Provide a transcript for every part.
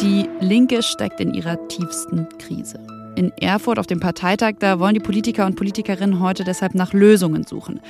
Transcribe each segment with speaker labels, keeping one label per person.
Speaker 1: Die Linke steckt in ihrer tiefsten Krise. In Erfurt auf dem Parteitag, da wollen die Politiker und Politikerinnen heute deshalb nach Lösungen suchen.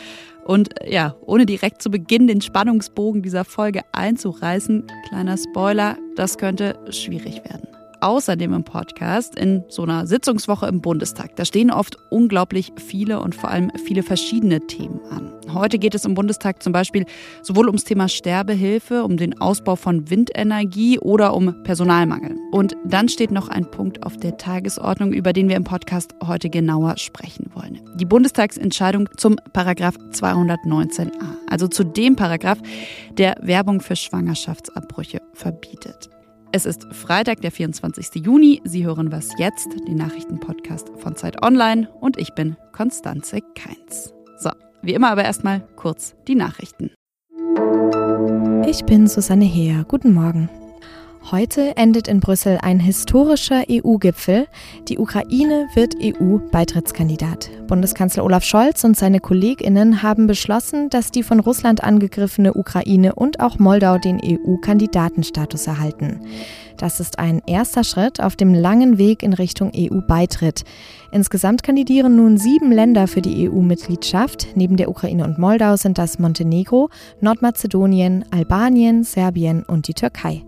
Speaker 1: Und ja, ohne direkt zu Beginn den Spannungsbogen dieser Folge einzureißen, kleiner Spoiler, das könnte schwierig werden außerdem im Podcast in so einer Sitzungswoche im Bundestag. Da stehen oft unglaublich viele und vor allem viele verschiedene Themen an. Heute geht es im Bundestag zum Beispiel sowohl ums Thema Sterbehilfe, um den Ausbau von Windenergie oder um Personalmangel. Und dann steht noch ein Punkt auf der Tagesordnung, über den wir im Podcast heute genauer sprechen wollen. Die Bundestagsentscheidung zum Paragraph 219a, also zu dem Paragraph, der Werbung für Schwangerschaftsabbrüche verbietet. Es ist Freitag, der 24. Juni. Sie hören was jetzt, den Nachrichtenpodcast von Zeit Online und ich bin Konstanze Keins. So, wie immer aber erstmal kurz die Nachrichten.
Speaker 2: Ich bin Susanne Heer. Guten Morgen. Heute endet in Brüssel ein historischer EU-Gipfel. Die Ukraine wird EU-Beitrittskandidat. Bundeskanzler Olaf Scholz und seine Kolleginnen haben beschlossen, dass die von Russland angegriffene Ukraine und auch Moldau den EU-Kandidatenstatus erhalten. Das ist ein erster Schritt auf dem langen Weg in Richtung EU-Beitritt. Insgesamt kandidieren nun sieben Länder für die EU-Mitgliedschaft. Neben der Ukraine und Moldau sind das Montenegro, Nordmazedonien, Albanien, Serbien und die Türkei.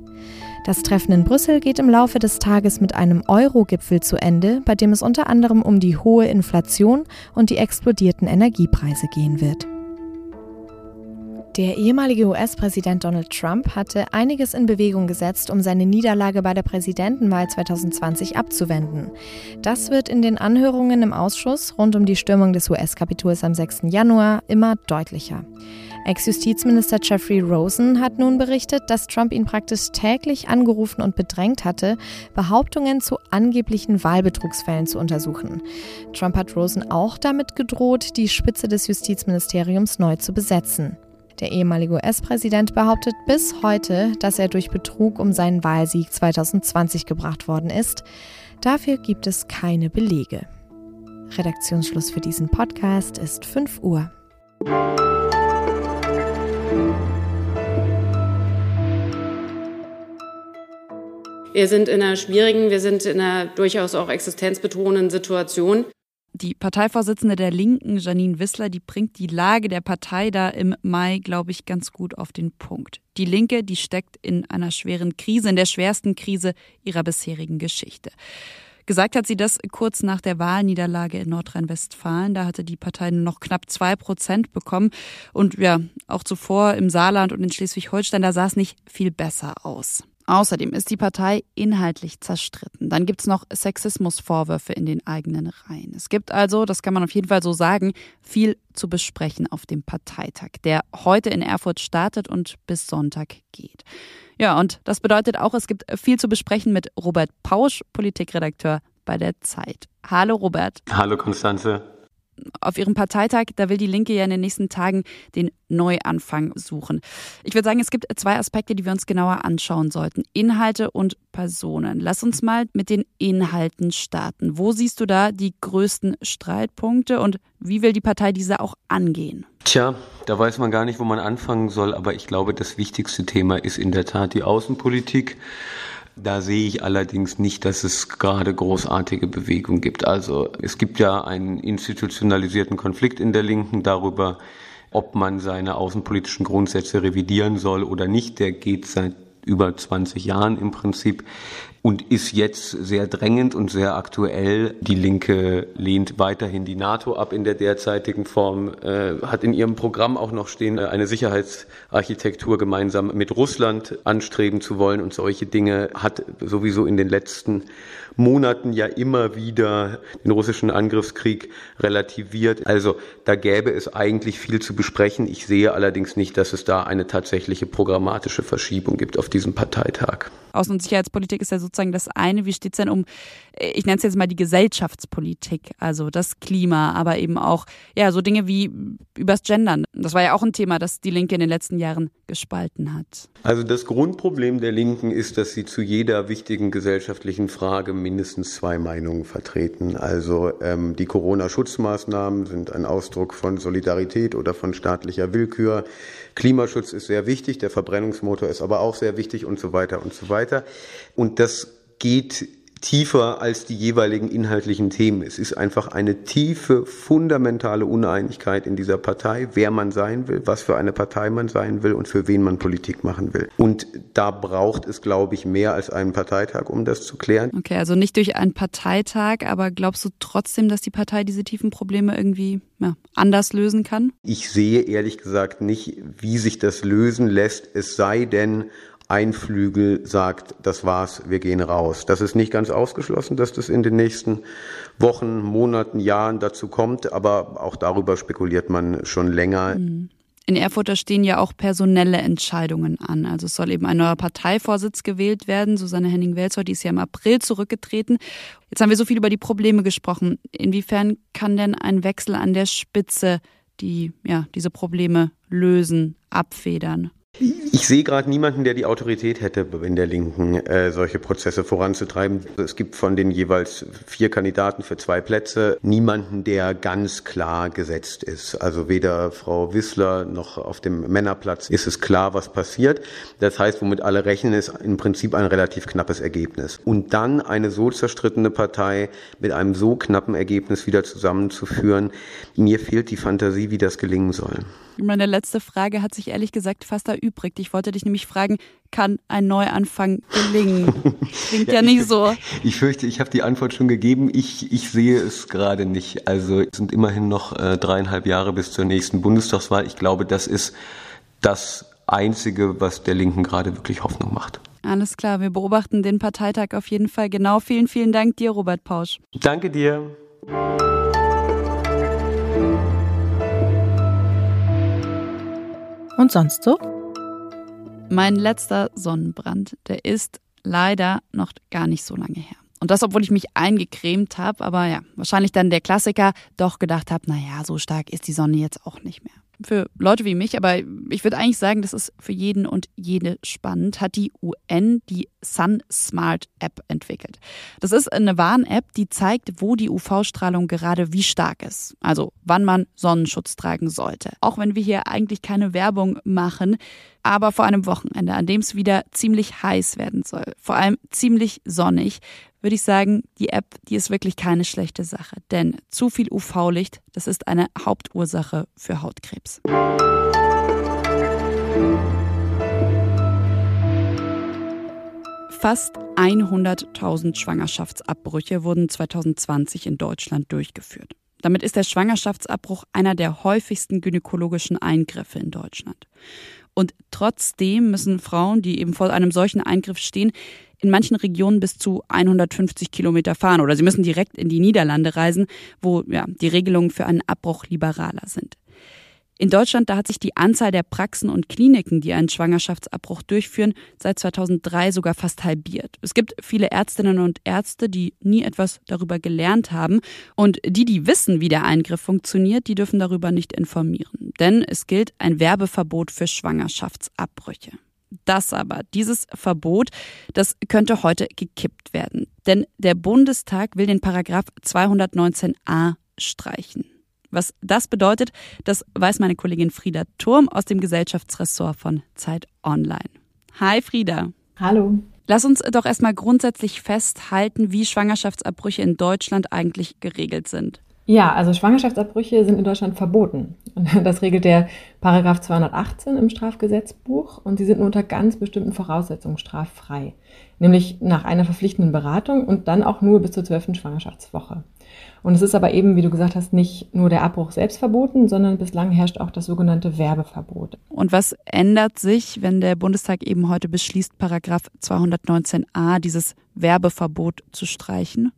Speaker 2: Das Treffen in Brüssel geht im Laufe des Tages mit einem Euro-Gipfel zu Ende, bei dem es unter anderem um die hohe Inflation und die explodierten Energiepreise gehen wird. Der ehemalige US-Präsident Donald Trump hatte einiges in Bewegung gesetzt, um seine Niederlage bei der Präsidentenwahl 2020 abzuwenden. Das wird in den Anhörungen im Ausschuss rund um die Stürmung des US-Kapitols am 6. Januar immer deutlicher. Ex-Justizminister Jeffrey Rosen hat nun berichtet, dass Trump ihn praktisch täglich angerufen und bedrängt hatte, Behauptungen zu angeblichen Wahlbetrugsfällen zu untersuchen. Trump hat Rosen auch damit gedroht, die Spitze des Justizministeriums neu zu besetzen. Der ehemalige US-Präsident behauptet bis heute, dass er durch Betrug um seinen Wahlsieg 2020 gebracht worden ist. Dafür gibt es keine Belege. Redaktionsschluss für diesen Podcast ist 5 Uhr.
Speaker 3: Wir sind in einer schwierigen, wir sind in einer durchaus auch existenzbetonenden Situation.
Speaker 1: Die Parteivorsitzende der Linken, Janine Wissler, die bringt die Lage der Partei da im Mai, glaube ich, ganz gut auf den Punkt. Die Linke, die steckt in einer schweren Krise, in der schwersten Krise ihrer bisherigen Geschichte. Gesagt hat sie das kurz nach der Wahlniederlage in Nordrhein-Westfalen. Da hatte die Partei nur noch knapp zwei Prozent bekommen. Und ja, auch zuvor im Saarland und in Schleswig-Holstein, da sah es nicht viel besser aus. Außerdem ist die Partei inhaltlich zerstritten. Dann gibt es noch Sexismusvorwürfe in den eigenen Reihen. Es gibt also, das kann man auf jeden Fall so sagen, viel zu besprechen auf dem Parteitag, der heute in Erfurt startet und bis Sonntag geht. Ja, und das bedeutet auch, es gibt viel zu besprechen mit Robert Pausch, Politikredakteur bei der Zeit. Hallo Robert.
Speaker 4: Hallo Konstanze
Speaker 1: auf ihrem Parteitag, da will die Linke ja in den nächsten Tagen den Neuanfang suchen. Ich würde sagen, es gibt zwei Aspekte, die wir uns genauer anschauen sollten. Inhalte und Personen. Lass uns mal mit den Inhalten starten. Wo siehst du da die größten Streitpunkte und wie will die Partei diese auch angehen?
Speaker 4: Tja, da weiß man gar nicht, wo man anfangen soll, aber ich glaube, das wichtigste Thema ist in der Tat die Außenpolitik. Da sehe ich allerdings nicht, dass es gerade großartige Bewegung gibt. Also es gibt ja einen institutionalisierten Konflikt in der Linken darüber, ob man seine außenpolitischen Grundsätze revidieren soll oder nicht. Der geht seit über 20 Jahren im Prinzip und ist jetzt sehr drängend und sehr aktuell. Die Linke lehnt weiterhin die NATO ab in der derzeitigen Form, äh, hat in ihrem Programm auch noch stehen, äh, eine Sicherheitsarchitektur gemeinsam mit Russland anstreben zu wollen und solche Dinge hat sowieso in den letzten Monaten ja immer wieder den russischen Angriffskrieg relativiert. Also da gäbe es eigentlich viel zu besprechen. Ich sehe allerdings nicht, dass es da eine tatsächliche programmatische Verschiebung gibt auf diesem Parteitag.
Speaker 1: Außen- und Sicherheitspolitik ist ja sozusagen das eine. Wie steht es denn um, ich nenne es jetzt mal die Gesellschaftspolitik, also das Klima, aber eben auch ja so Dinge wie übers Gendern. Das war ja auch ein Thema, das die Linke in den letzten Jahren gespalten hat.
Speaker 4: Also das Grundproblem der Linken ist, dass sie zu jeder wichtigen gesellschaftlichen Frage mindestens zwei Meinungen vertreten. Also ähm, die Corona-Schutzmaßnahmen sind ein Ausdruck von Solidarität oder von staatlicher Willkür. Klimaschutz ist sehr wichtig, der Verbrennungsmotor ist aber auch sehr wichtig und so weiter und so weiter. Und das geht tiefer als die jeweiligen inhaltlichen Themen. Es ist einfach eine tiefe, fundamentale Uneinigkeit in dieser Partei, wer man sein will, was für eine Partei man sein will und für wen man Politik machen will. Und da braucht es, glaube ich, mehr als einen Parteitag, um das zu klären.
Speaker 1: Okay, also nicht durch einen Parteitag, aber glaubst du trotzdem, dass die Partei diese tiefen Probleme irgendwie ja, anders lösen kann?
Speaker 4: Ich sehe ehrlich gesagt nicht, wie sich das lösen lässt, es sei denn, ein Flügel sagt, das war's, wir gehen raus. Das ist nicht ganz ausgeschlossen, dass das in den nächsten Wochen, Monaten, Jahren dazu kommt, aber auch darüber spekuliert man schon länger.
Speaker 1: Mhm. In Erfurt da stehen ja auch personelle Entscheidungen an. Also es soll eben ein neuer Parteivorsitz gewählt werden. Susanne Henning-Welzow, die ist ja im April zurückgetreten. Jetzt haben wir so viel über die Probleme gesprochen. Inwiefern kann denn ein Wechsel an der Spitze die, ja, diese Probleme lösen, abfedern?
Speaker 4: Ich sehe gerade niemanden, der die Autorität hätte, in der Linken äh, solche Prozesse voranzutreiben. Es gibt von den jeweils vier Kandidaten für zwei Plätze niemanden, der ganz klar gesetzt ist. Also weder Frau Wissler noch auf dem Männerplatz ist es klar, was passiert. Das heißt, womit alle rechnen, ist im Prinzip ein relativ knappes Ergebnis. Und dann eine so zerstrittene Partei mit einem so knappen Ergebnis wieder zusammenzuführen, mir fehlt die Fantasie, wie das gelingen soll.
Speaker 1: Meine letzte Frage hat sich ehrlich gesagt fast erübrigt. Ich wollte dich nämlich fragen, kann ein Neuanfang gelingen? Klingt ja, ja nicht
Speaker 4: ich,
Speaker 1: so.
Speaker 4: Ich fürchte, ich habe die Antwort schon gegeben. Ich, ich sehe es gerade nicht. Also es sind immerhin noch äh, dreieinhalb Jahre bis zur nächsten Bundestagswahl. Ich glaube, das ist das Einzige, was der Linken gerade wirklich Hoffnung macht.
Speaker 1: Alles klar, wir beobachten den Parteitag auf jeden Fall genau. Vielen, vielen Dank dir, Robert Pausch.
Speaker 4: Danke dir.
Speaker 2: Und sonst so?
Speaker 1: Mein letzter Sonnenbrand, der ist leider noch gar nicht so lange her. Und das, obwohl ich mich eingecremt habe, aber ja, wahrscheinlich dann der Klassiker, doch gedacht habe, naja, so stark ist die Sonne jetzt auch nicht mehr für Leute wie mich, aber ich würde eigentlich sagen, das ist für jeden und jede spannend, hat die UN die Sun Smart App entwickelt. Das ist eine Warn-App, die zeigt, wo die UV-Strahlung gerade wie stark ist. Also wann man Sonnenschutz tragen sollte. Auch wenn wir hier eigentlich keine Werbung machen, aber vor einem Wochenende, an dem es wieder ziemlich heiß werden soll, vor allem ziemlich sonnig, würde ich sagen, die App, die ist wirklich keine schlechte Sache. Denn zu viel UV-Licht, das ist eine Hauptursache für Hautkrebs. Fast 100.000 Schwangerschaftsabbrüche wurden 2020 in Deutschland durchgeführt. Damit ist der Schwangerschaftsabbruch einer der häufigsten gynäkologischen Eingriffe in Deutschland. Und trotzdem müssen Frauen, die eben vor einem solchen Eingriff stehen, in manchen Regionen bis zu 150 Kilometer fahren oder sie müssen direkt in die Niederlande reisen, wo ja, die Regelungen für einen Abbruch liberaler sind. In Deutschland, da hat sich die Anzahl der Praxen und Kliniken, die einen Schwangerschaftsabbruch durchführen, seit 2003 sogar fast halbiert. Es gibt viele Ärztinnen und Ärzte, die nie etwas darüber gelernt haben. Und die, die wissen, wie der Eingriff funktioniert, die dürfen darüber nicht informieren. Denn es gilt ein Werbeverbot für Schwangerschaftsabbrüche. Das aber, dieses Verbot, das könnte heute gekippt werden. Denn der Bundestag will den Paragraph 219a streichen. Was das bedeutet, das weiß meine Kollegin Frieda Turm aus dem Gesellschaftsressort von Zeit Online. Hi Frieda.
Speaker 5: Hallo.
Speaker 1: Lass uns doch erstmal grundsätzlich festhalten, wie Schwangerschaftsabbrüche in Deutschland eigentlich geregelt sind.
Speaker 5: Ja, also Schwangerschaftsabbrüche sind in Deutschland verboten. Das regelt der Paragraph 218 im Strafgesetzbuch und sie sind nur unter ganz bestimmten Voraussetzungen straffrei. Nämlich nach einer verpflichtenden Beratung und dann auch nur bis zur zwölften Schwangerschaftswoche. Und es ist aber eben, wie du gesagt hast, nicht nur der Abbruch selbst verboten, sondern bislang herrscht auch das sogenannte Werbeverbot.
Speaker 1: Und was ändert sich, wenn der Bundestag eben heute beschließt, Paragraph 219a, dieses Werbeverbot zu streichen?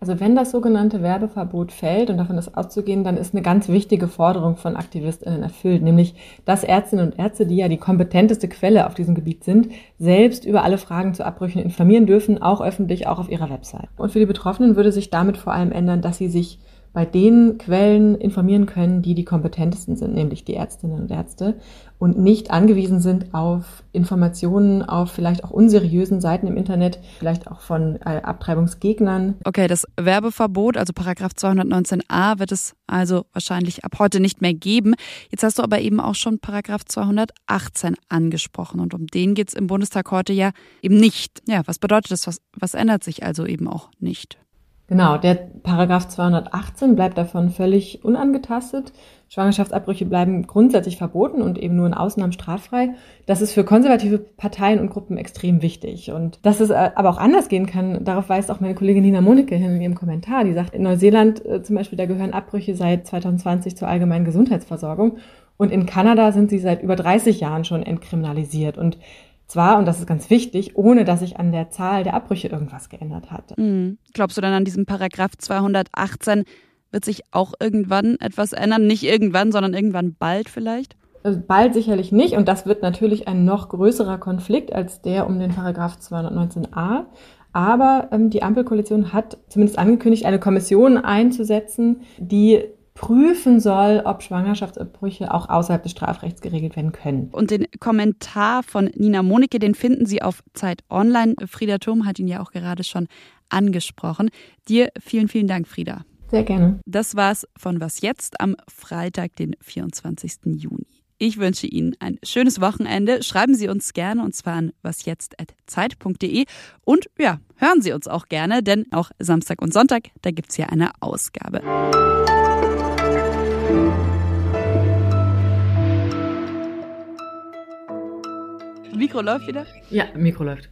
Speaker 5: Also wenn das sogenannte Werbeverbot fällt, und davon ist auszugehen, dann ist eine ganz wichtige Forderung von AktivistInnen erfüllt, nämlich, dass Ärztinnen und Ärzte, die ja die kompetenteste Quelle auf diesem Gebiet sind, selbst über alle Fragen zu Abbrüchen informieren dürfen, auch öffentlich, auch auf ihrer Website. Und für die Betroffenen würde sich damit vor allem ändern, dass sie sich bei den Quellen informieren können, die die kompetentesten sind, nämlich die Ärztinnen und Ärzte, und nicht angewiesen sind auf Informationen auf vielleicht auch unseriösen Seiten im Internet, vielleicht auch von äh, Abtreibungsgegnern.
Speaker 1: Okay, das Werbeverbot, also Paragraph 219a, wird es also wahrscheinlich ab heute nicht mehr geben. Jetzt hast du aber eben auch schon Paragraph 218 angesprochen und um den geht es im Bundestag heute ja eben nicht. Ja, was bedeutet das? Was, was ändert sich also eben auch nicht?
Speaker 5: Genau, der Paragraph 218 bleibt davon völlig unangetastet. Schwangerschaftsabbrüche bleiben grundsätzlich verboten und eben nur in Ausnahmen straffrei. Das ist für konservative Parteien und Gruppen extrem wichtig. Und dass es äh, aber auch anders gehen kann, darauf weist auch meine Kollegin Nina Monike hin in ihrem Kommentar. Die sagt, in Neuseeland äh, zum Beispiel, da gehören Abbrüche seit 2020 zur allgemeinen Gesundheitsversorgung. Und in Kanada sind sie seit über 30 Jahren schon entkriminalisiert. Und zwar, und das ist ganz wichtig, ohne dass sich an der Zahl der Abbrüche irgendwas geändert hatte.
Speaker 1: Mhm. Glaubst du dann an diesem Paragraph 218 wird sich auch irgendwann etwas ändern? Nicht irgendwann, sondern irgendwann bald vielleicht?
Speaker 5: Also bald sicherlich nicht. Und das wird natürlich ein noch größerer Konflikt als der um den Paragraph 219a. Aber ähm, die Ampelkoalition hat zumindest angekündigt, eine Kommission einzusetzen, die prüfen soll, ob Schwangerschaftsabbrüche auch außerhalb des Strafrechts geregelt werden können.
Speaker 1: Und den Kommentar von Nina Monike, den finden Sie auf Zeit Online. Frieda Thurm hat ihn ja auch gerade schon angesprochen. Dir vielen, vielen Dank, Frieda.
Speaker 5: Sehr gerne.
Speaker 1: Das war's von Was jetzt am Freitag, den 24. Juni. Ich wünsche Ihnen ein schönes Wochenende. Schreiben Sie uns gerne und zwar an wasjetzt.zeit.de und ja, hören Sie uns auch gerne, denn auch Samstag und Sonntag, da gibt's ja eine Ausgabe. Micro loopt je er?
Speaker 5: Ja, micro loopt.